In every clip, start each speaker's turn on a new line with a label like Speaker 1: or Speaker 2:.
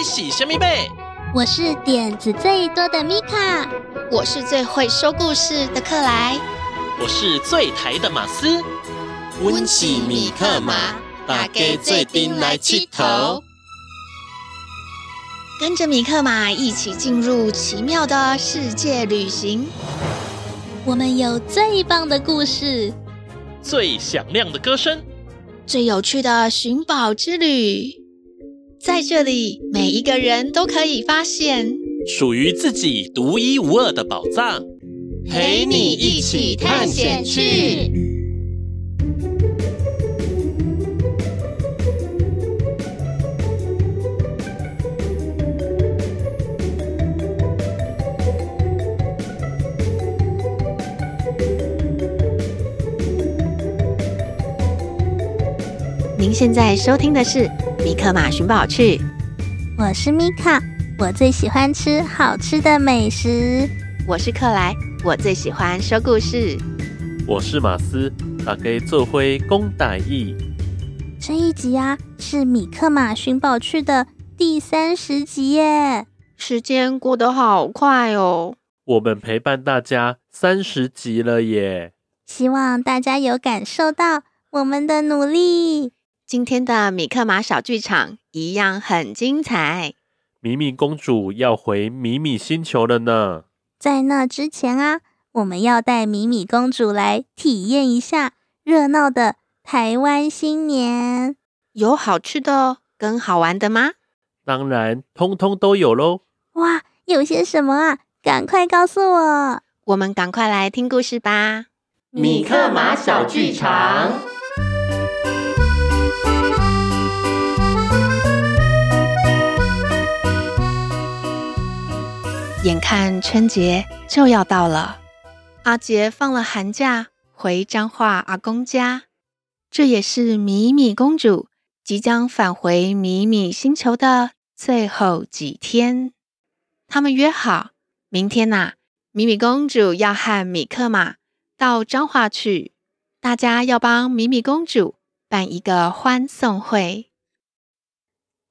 Speaker 1: 你是虾米贝？
Speaker 2: 我是点子最多的米卡，
Speaker 3: 我是最会说故事的克莱，
Speaker 1: 我是最台的马斯。
Speaker 4: 温喜米克马，大家最顶来七头，
Speaker 3: 跟着米克马一起进入奇妙的世界旅行。
Speaker 2: 我们有最棒的故事，
Speaker 1: 最响亮的歌声，
Speaker 3: 最有趣的寻宝之旅。在这里，每一个人都可以发现
Speaker 1: 属于自己独一无二的宝藏，
Speaker 4: 陪你一起探险去。
Speaker 3: 现在收听的是《米克马寻宝趣》，
Speaker 2: 我是米卡，我最喜欢吃好吃的美食；
Speaker 3: 我是克莱，我最喜欢说故事；
Speaker 5: 我是马斯，大家做灰公歹意。
Speaker 2: 这一集啊，是《米克马寻宝趣》的第三十集耶！
Speaker 3: 时间过得好快哦，
Speaker 5: 我们陪伴大家三十集了耶！
Speaker 2: 希望大家有感受到我们的努力。
Speaker 3: 今天的米克马小剧场一样很精彩。
Speaker 5: 米米公主要回米米星球了呢。
Speaker 2: 在那之前啊，我们要带米米公主来体验一下热闹的台湾新年。
Speaker 3: 有好吃的跟好玩的吗？
Speaker 5: 当然，通通都有喽。
Speaker 2: 哇，有些什么啊？赶快告诉我。
Speaker 3: 我们赶快来听故事吧。
Speaker 4: 米克马小剧场。
Speaker 3: 眼看春节就要到了，阿杰放了寒假回彰化阿公家，这也是米米公主即将返回米米星球的最后几天。他们约好，明天呐、米米公主要和米克马到彰化去，大家要帮米米公主办一个欢送会。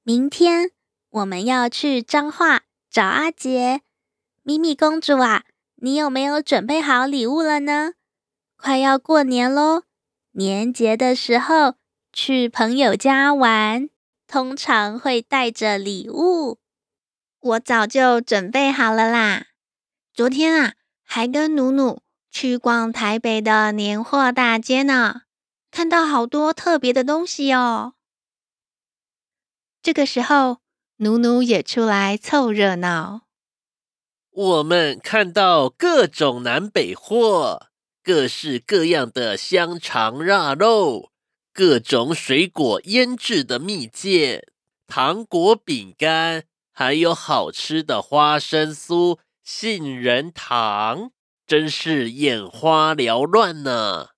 Speaker 2: 明天我们要去彰化找阿杰。米米公主啊，你有没有准备好礼物了呢？快要过年喽，年节的时候去朋友家玩，通常会带着礼物。
Speaker 3: 我早就准备好了啦。昨天啊，还跟努努去逛台北的年货大街呢，看到好多特别的东西哦。这个时候，努努也出来凑热闹。
Speaker 1: 我们看到各种南北货，各式各样的香肠、腊肉，各种水果腌制的蜜饯、糖果、饼干，还有好吃的花生酥、杏仁糖，真是眼花缭乱呢。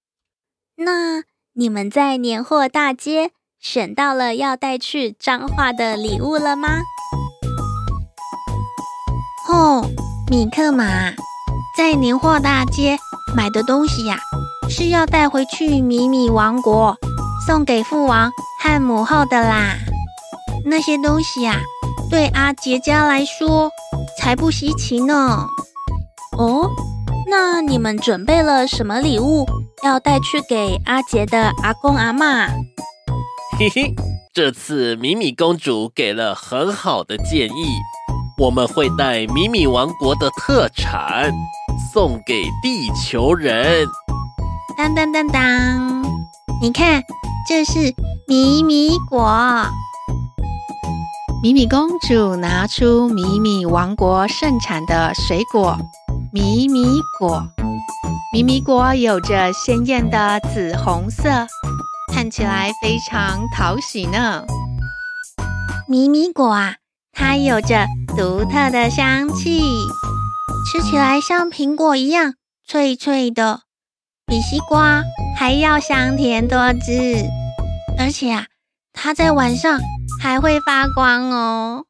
Speaker 2: 那你们在年货大街选到了要带去彰化的礼物了吗？
Speaker 3: 哦。米克马在年货大街买的东西呀、是要带回去米米王国送给父王和母后的啦。那些东西呀、对阿杰家来说才不稀奇呢。
Speaker 2: 哦，那你们准备了什么礼物要带去给阿杰的阿公阿嬷？
Speaker 1: 嘿嘿，这次米米公主给了很好的建议。我们会带米米王国的特产送给地球人。
Speaker 3: 当当当当，你看，这是米米果。米米公主拿出米米王国盛产的水果——米米果。米米果有着鲜艳的紫红色，看起来非常讨喜呢。米米果啊！它有着独特的香气，吃起来像苹果一样脆脆的，比西瓜还要香甜多汁。而且啊，它在晚上还会发光哦。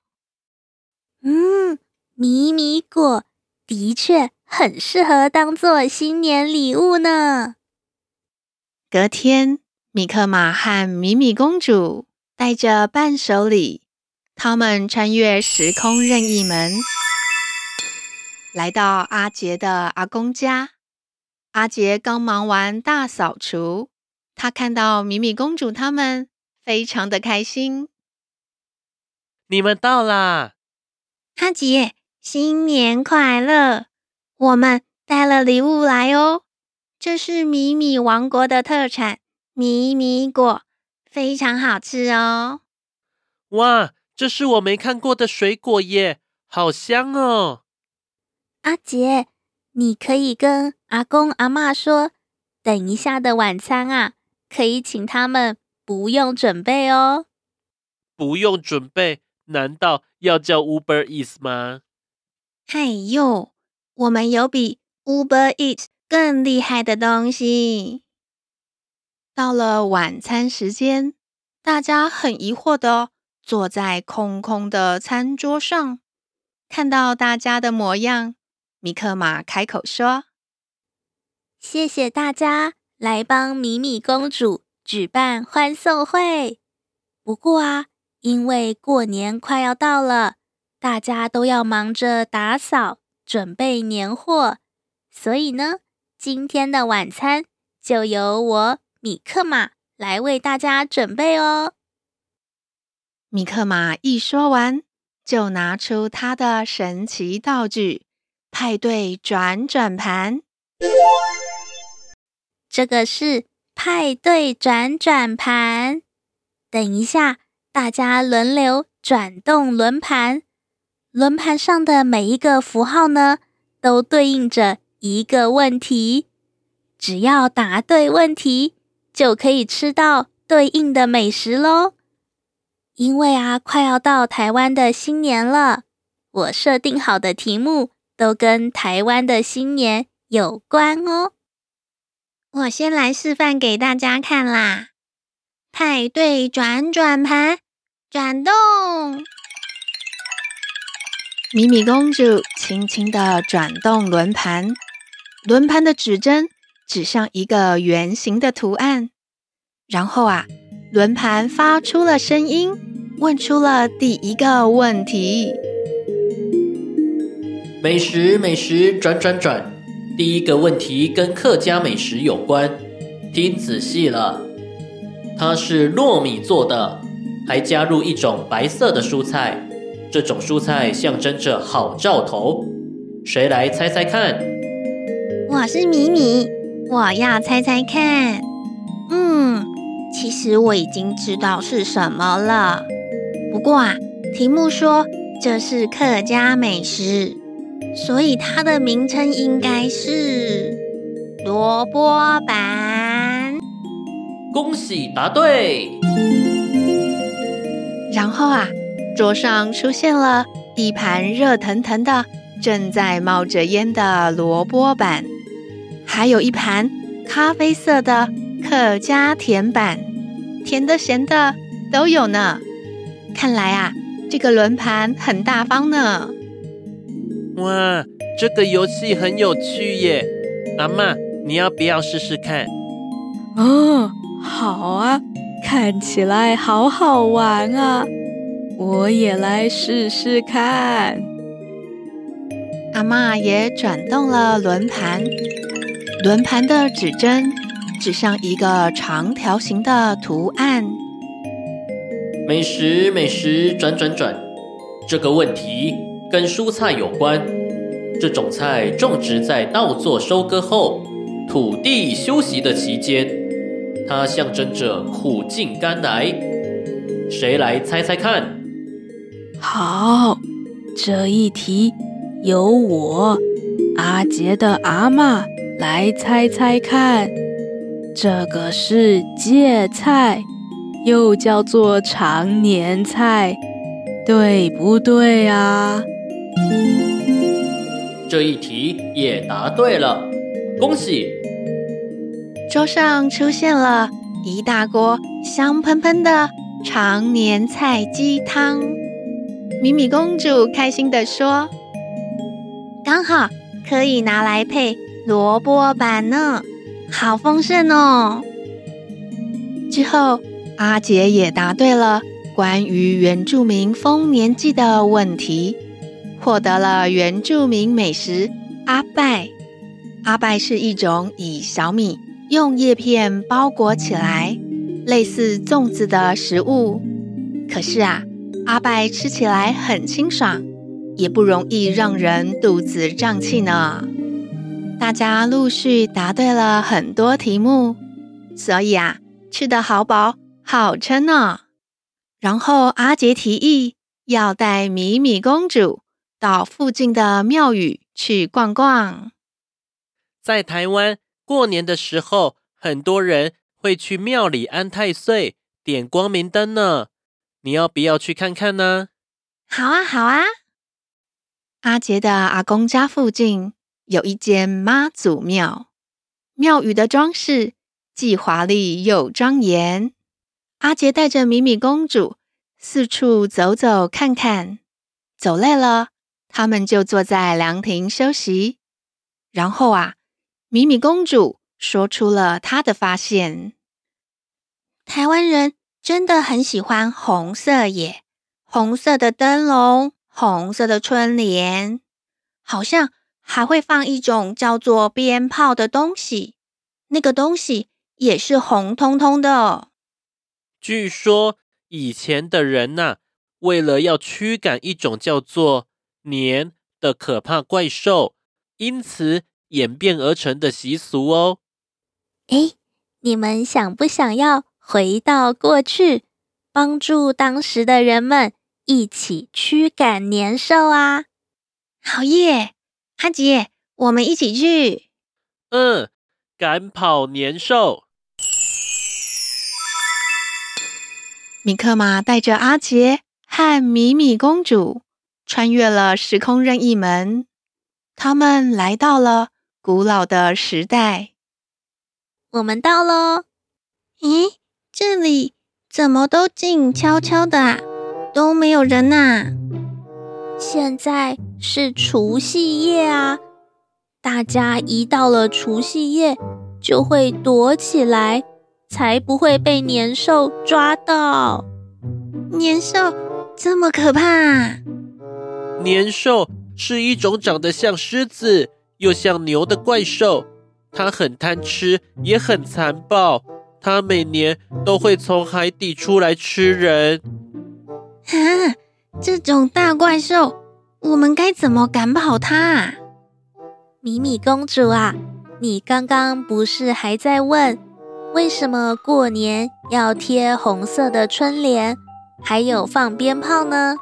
Speaker 2: 嗯，米米果的确很适合当做新年礼物呢。
Speaker 3: 隔天，米克马和米米公主带着伴手礼。他们穿越时空任意门，来到阿杰的阿公家。阿杰刚忙完大扫除，他看到米米公主他们，非常的开心。
Speaker 1: 你们到啦！
Speaker 2: 阿杰，新年快乐！我们带了礼物来哦，这是米米王国的特产米米果，非常好吃哦。
Speaker 1: 哇，这是我没看过的水果耶，好香哦！
Speaker 2: 阿杰。你可以跟阿公阿嬷说，等一下的晚餐啊，可以请他们不用准备哦。
Speaker 1: 不用准备？难道要叫 Uber Eats 吗？
Speaker 2: 哎呦，我们有比 Uber Eats 更厉害的东西。
Speaker 3: 到了晚餐时间，大家很疑惑的坐在空空的餐桌上，看到大家的模样。米克马开口说：“
Speaker 2: 谢谢大家来帮米米公主举办欢送会。不过啊，因为过年快要到了，大家都要忙着打扫、准备年货，所以呢，今天的晚餐就由我米克马来为大家准备哦。”
Speaker 3: 米克马一说完，就拿出他的神奇道具。派对转转盘，
Speaker 2: 这个是派对转转盘。等一下，大家轮流转动轮盘，轮盘上的每一个符号呢，都对应着一个问题。只要答对问题，就可以吃到对应的美食喽。因为啊，快要到台湾的新年了，我设定好的题目。都跟台湾的新年有关哦。我先来示范给大家看啦。派对转转盘，转动。
Speaker 3: 米米公主轻轻地转动轮盘，轮盘的指针指向一个圆形的图案。然后啊，轮盘发出了声音，问出了第一个问题。
Speaker 1: 美食美食转转转，第一个问题跟客家美食有关，听仔细了，它是糯米做的，还加入一种白色的蔬菜，这种蔬菜象征着好兆头，谁来猜猜看？
Speaker 2: 我是米米，我要猜猜看。嗯，其实我已经知道是什么了，不过啊，题目说这是客家美食。所以它的名称应该是萝卜板。
Speaker 1: 恭喜答对！
Speaker 3: 然后啊，桌上出现了一盘热腾腾的、正在冒着烟的萝卜板，还有一盘咖啡色的客加甜版，甜的、咸的都有呢。看来啊，这个轮盘很大方呢。
Speaker 1: 哇，这个游戏很有趣耶！阿嬷，你要不要试试看？
Speaker 6: 哦，好啊，看起来好好玩啊！我也来试试看。
Speaker 3: 阿嬷也转动了轮盘，轮盘的指针指上一个长条形的图案。
Speaker 1: 美食，美食，转转转，这个问题，跟蔬菜有关，这种菜种植在稻作收割后，土地休息的期间，它象征着苦尽甘来。谁来猜猜看？
Speaker 6: 好，这一题由我阿杰的阿嬷来猜猜看。这个是芥菜，又叫做长年菜，对不对啊？
Speaker 1: 这一题也答对了，恭喜！
Speaker 3: 桌上出现了一大锅香喷喷的长年菜鸡汤。米米公主开心地说：“
Speaker 2: 刚好可以拿来配萝卜板呢，好丰盛哦！”
Speaker 3: 之后，阿杰也答对了关于原住民丰年祭的问题，获得了原住民美食阿拜。阿拜是一种以小米用叶片包裹起来，类似粽子的食物。可是啊，阿拜吃起来很清爽，也不容易让人肚子胀气呢。大家陆续答对了很多题目，所以啊，吃得好饱好撑呢。然后阿杰提议要带米米公主到附近的庙宇去逛逛。
Speaker 1: 在台湾过年的时候，很多人会去庙里安太岁、点光明灯呢。你要不要去看看呢？
Speaker 3: 好啊，好啊。阿杰的阿公家附近。有一间妈祖庙，庙宇的装饰既华丽又庄严。阿杰带着米米公主四处走走看看，走累了，他们就坐在凉亭休息。然后啊，米米公主说出了她的发现：台湾人真的很喜欢红色耶，红色的灯笼，红色的春联，好像。还会放一种叫做鞭炮的东西，那个东西也是红彤彤的。
Speaker 1: 据说以前的人呐、啊，为了要驱赶一种叫做年的可怕怪兽，因此演变而成的习俗哦。
Speaker 2: 哎，你们想不想要回到过去，帮助当时的人们一起驱赶年兽啊？
Speaker 3: 好耶！阿杰，我们一起去。
Speaker 1: 嗯，赶跑年兽。
Speaker 3: 米克马带着阿杰和米米公主穿越了时空任意门，他们来到了古老的时代。
Speaker 2: 我们到喽！
Speaker 3: 咦，这里怎么都静悄悄的啊？都没有人呐。
Speaker 2: 现在是除夕夜啊！大家一到了除夕夜，就会躲起来，才不会被年兽抓到。
Speaker 3: 年兽这么可怕？
Speaker 1: 年兽是一种长得像狮子又像牛的怪兽，它很贪吃，也很残暴。它每年都会从海底出来吃人。
Speaker 3: 啊！这种大怪兽，我们该怎么赶跑它啊？
Speaker 2: 米米公主啊，你刚刚不是还在问为什么过年要贴红色的春联，还有放鞭炮呢？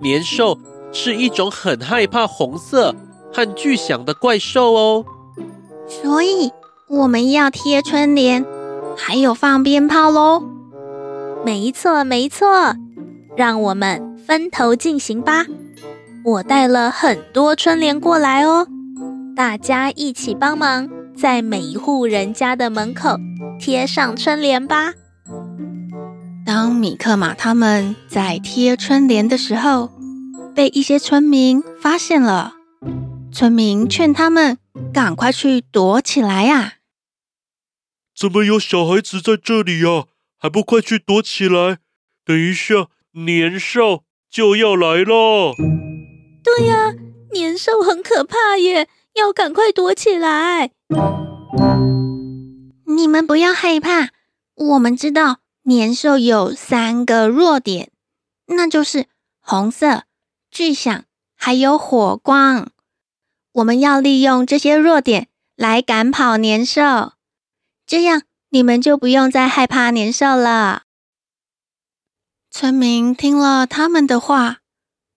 Speaker 1: 年兽是一种很害怕红色和巨响的怪兽哦，
Speaker 3: 所以我们要贴春联，还有放鞭炮喽。
Speaker 2: 没错，没错，让我们。分头进行吧！我带了很多春联过来哦，大家一起帮忙，在每一户人家的门口贴上春联吧。
Speaker 3: 当米克马他们在贴春联的时候，被一些村民发现了。村民劝他们赶快去躲起来呀！
Speaker 5: 怎么有小孩子在这里呀？还不快去躲起来！等一下，年兽。就要来了！
Speaker 2: 对呀，年兽很可怕耶，要赶快躲起来。
Speaker 3: 你们不要害怕，我们知道年兽有三个弱点，那就是红色、巨响，还有火光。我们要利用这些弱点来赶跑年兽，这样你们就不用再害怕年兽了。村民听了他们的话，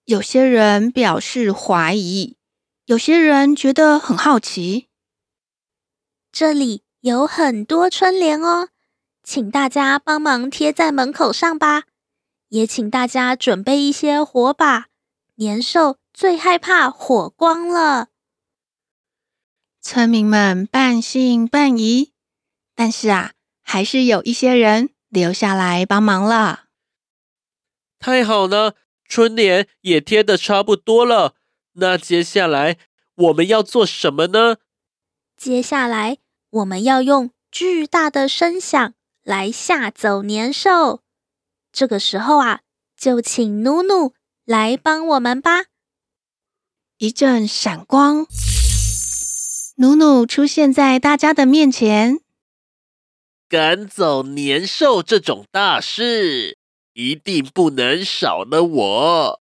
Speaker 3: 有些人表示怀疑，有些人觉得很好奇。
Speaker 2: 这里有很多春联哦，请大家帮忙贴在门口上吧。也请大家准备一些火把，年兽最害怕火光了。
Speaker 3: 村民们半信半疑，但是啊，还是有一些人留下来帮忙了。
Speaker 1: 太好了，春联也贴的差不多了。那接下来我们要做什么呢？
Speaker 2: 接下来我们要用巨大的声响来吓走年兽。这个时候啊，就请努努来帮我们吧。
Speaker 3: 一阵闪光，努努出现在大家的面前。
Speaker 1: 赶走年兽这种大事，一定不能少了我。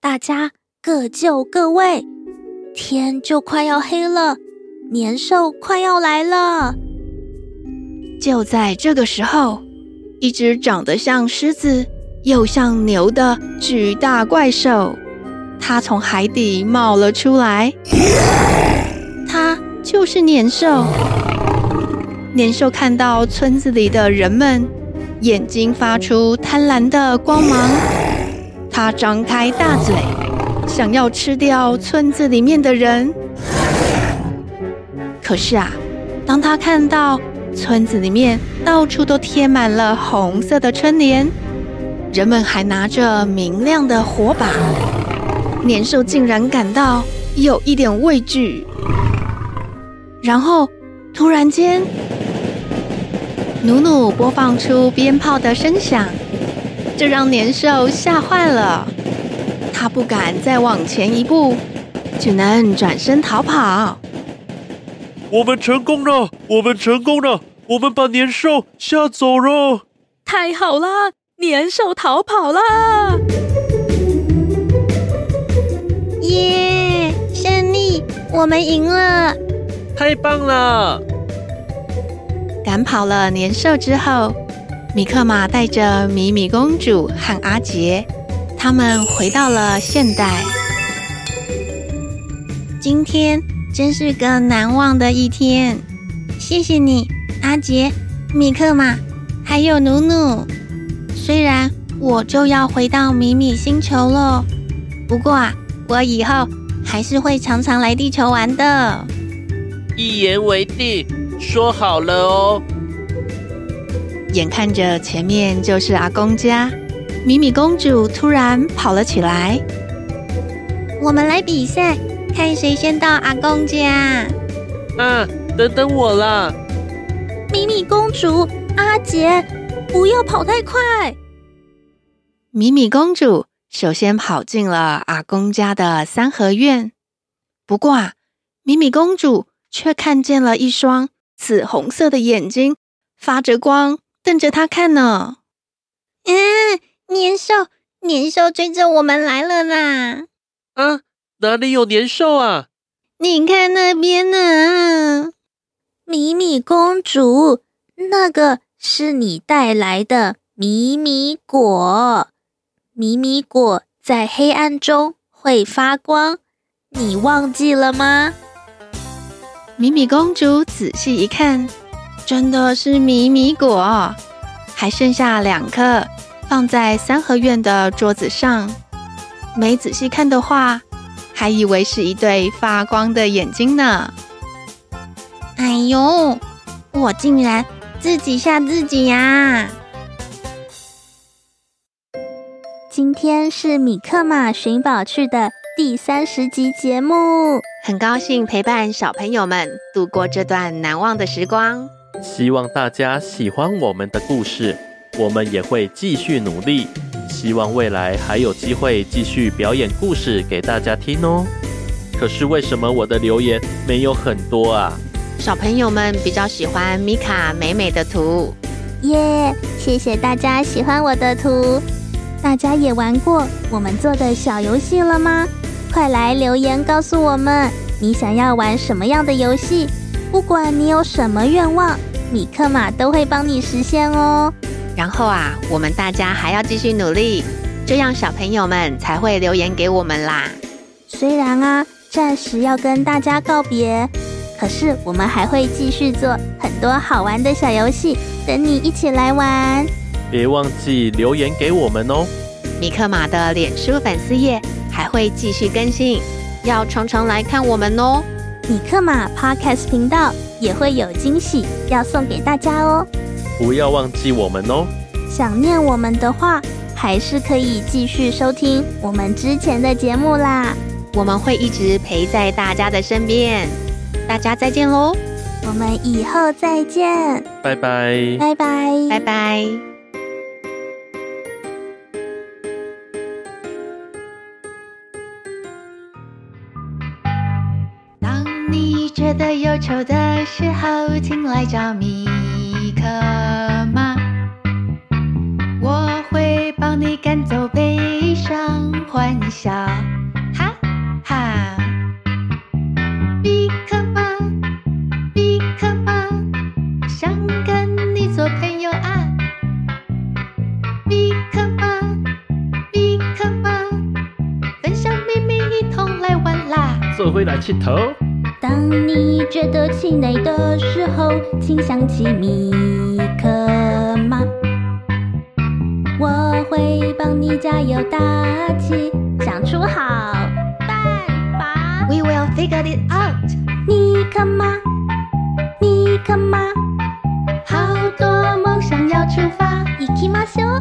Speaker 2: 大家各就各位，天就快要黑了，年兽快要来了。
Speaker 3: 就在这个时候，一只长得像狮子又像牛的巨大怪兽，它从海底冒了出来。它就是年兽。年兽看到村子里的人们，眼睛发出贪婪的光芒，它张开大嘴，想要吃掉村子里面的人。可是啊，当它看到村子里面到处都贴满了红色的春联，人们还拿着明亮的火把，年兽竟然感到有一点畏惧，然后突然间。努努播放出鞭炮的声响，这让年兽吓坏了。他不敢再往前一步，只能转身逃跑。
Speaker 5: 我们成功了！我们成功了！我们把年兽吓走了！
Speaker 6: 太好了，年兽逃跑了！
Speaker 2: 耶！胜利！我们赢了！
Speaker 1: 太棒了！
Speaker 3: 赶跑了年兽之后，米克马带着米米公主和阿杰，他们回到了现代。今天真是个难忘的一天，谢谢你，阿杰、米克马，还有努努。虽然我就要回到米米星球了，不过啊，我以后还是会常常来地球玩的。
Speaker 1: 一言为定。说好了哦！
Speaker 3: 眼看着前面就是阿公家，米米公主突然跑了起来。
Speaker 2: 我们来比赛，看谁先到阿公家。
Speaker 1: 啊，等等我啦！
Speaker 2: 米米公主，阿杰，不要跑太快。
Speaker 3: 米米公主首先跑进了阿公家的三合院，不过啊，米米公主却看见了一双。紫红色的眼睛发着光，瞪着他看呢。
Speaker 2: 嗯，年兽，年兽追着我们来了啦！
Speaker 1: 啊，哪里有年兽啊？
Speaker 2: 你看那边呢，米米公主，那个是你带来的米米果。米米果在黑暗中会发光，你忘记了吗？
Speaker 3: 米米公主仔细一看，真的是米米果，还剩下两颗，放在三合院的桌子上。没仔细看的话，还以为是一对发光的眼睛呢。
Speaker 2: 哎呦，我竟然自己吓自己呀！今天是米克马寻宝趣的第三十集节目。
Speaker 3: 很高兴陪伴小朋友们度过这段难忘的时光。
Speaker 1: 希望大家喜欢我们的故事，我们也会继续努力。希望未来还有机会继续表演故事给大家听哦。可是为什么我的留言没有很多啊？
Speaker 3: 小朋友们比较喜欢米卡美美的图。
Speaker 2: 耶，yeah, 谢谢大家喜欢我的图。大家也玩过我们做的小游戏了吗？快来留言告诉我们，你想要玩什么样的游戏？不管你有什么愿望，米克马都会帮你实现哦。
Speaker 3: 然后啊，我们大家还要继续努力，这样小朋友们才会留言给我们啦。
Speaker 2: 虽然啊，暂时要跟大家告别，可是我们还会继续做很多好玩的小游戏，等你一起来玩。
Speaker 1: 别忘记留言给我们哦。
Speaker 3: 米克马的脸书粉丝页。还会继续更新，要常常来看我们哦。
Speaker 2: 米克马 Podcast 频道也会有惊喜要送给大家哦，
Speaker 1: 不要忘记我们哦。
Speaker 2: 想念我们的话，还是可以继续收听我们之前的节目啦。
Speaker 3: 我们会一直陪在大家的身边，大家再见喽。
Speaker 2: 我们以后再见，
Speaker 1: 拜拜，
Speaker 2: 拜拜，
Speaker 3: 拜拜。忧愁的时候，请来找米可马，我会帮你赶走悲伤，欢笑，哈哈。米可马，米可马，想跟你做朋友啊。米可马，米可马，分享秘密，一同来玩啦。
Speaker 1: 做回来铁头。
Speaker 2: 当你觉得气馁的时候，请想起米克马，我会帮你加油打气，想出好办法。
Speaker 3: We will figure it out。
Speaker 2: 米克马，米克马，好多梦想要出发。行きましょう。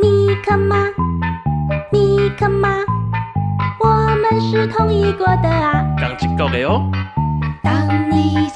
Speaker 2: 米克马，米克马，我们 是同意过的啊。
Speaker 1: 刚一个的哦。
Speaker 3: 当你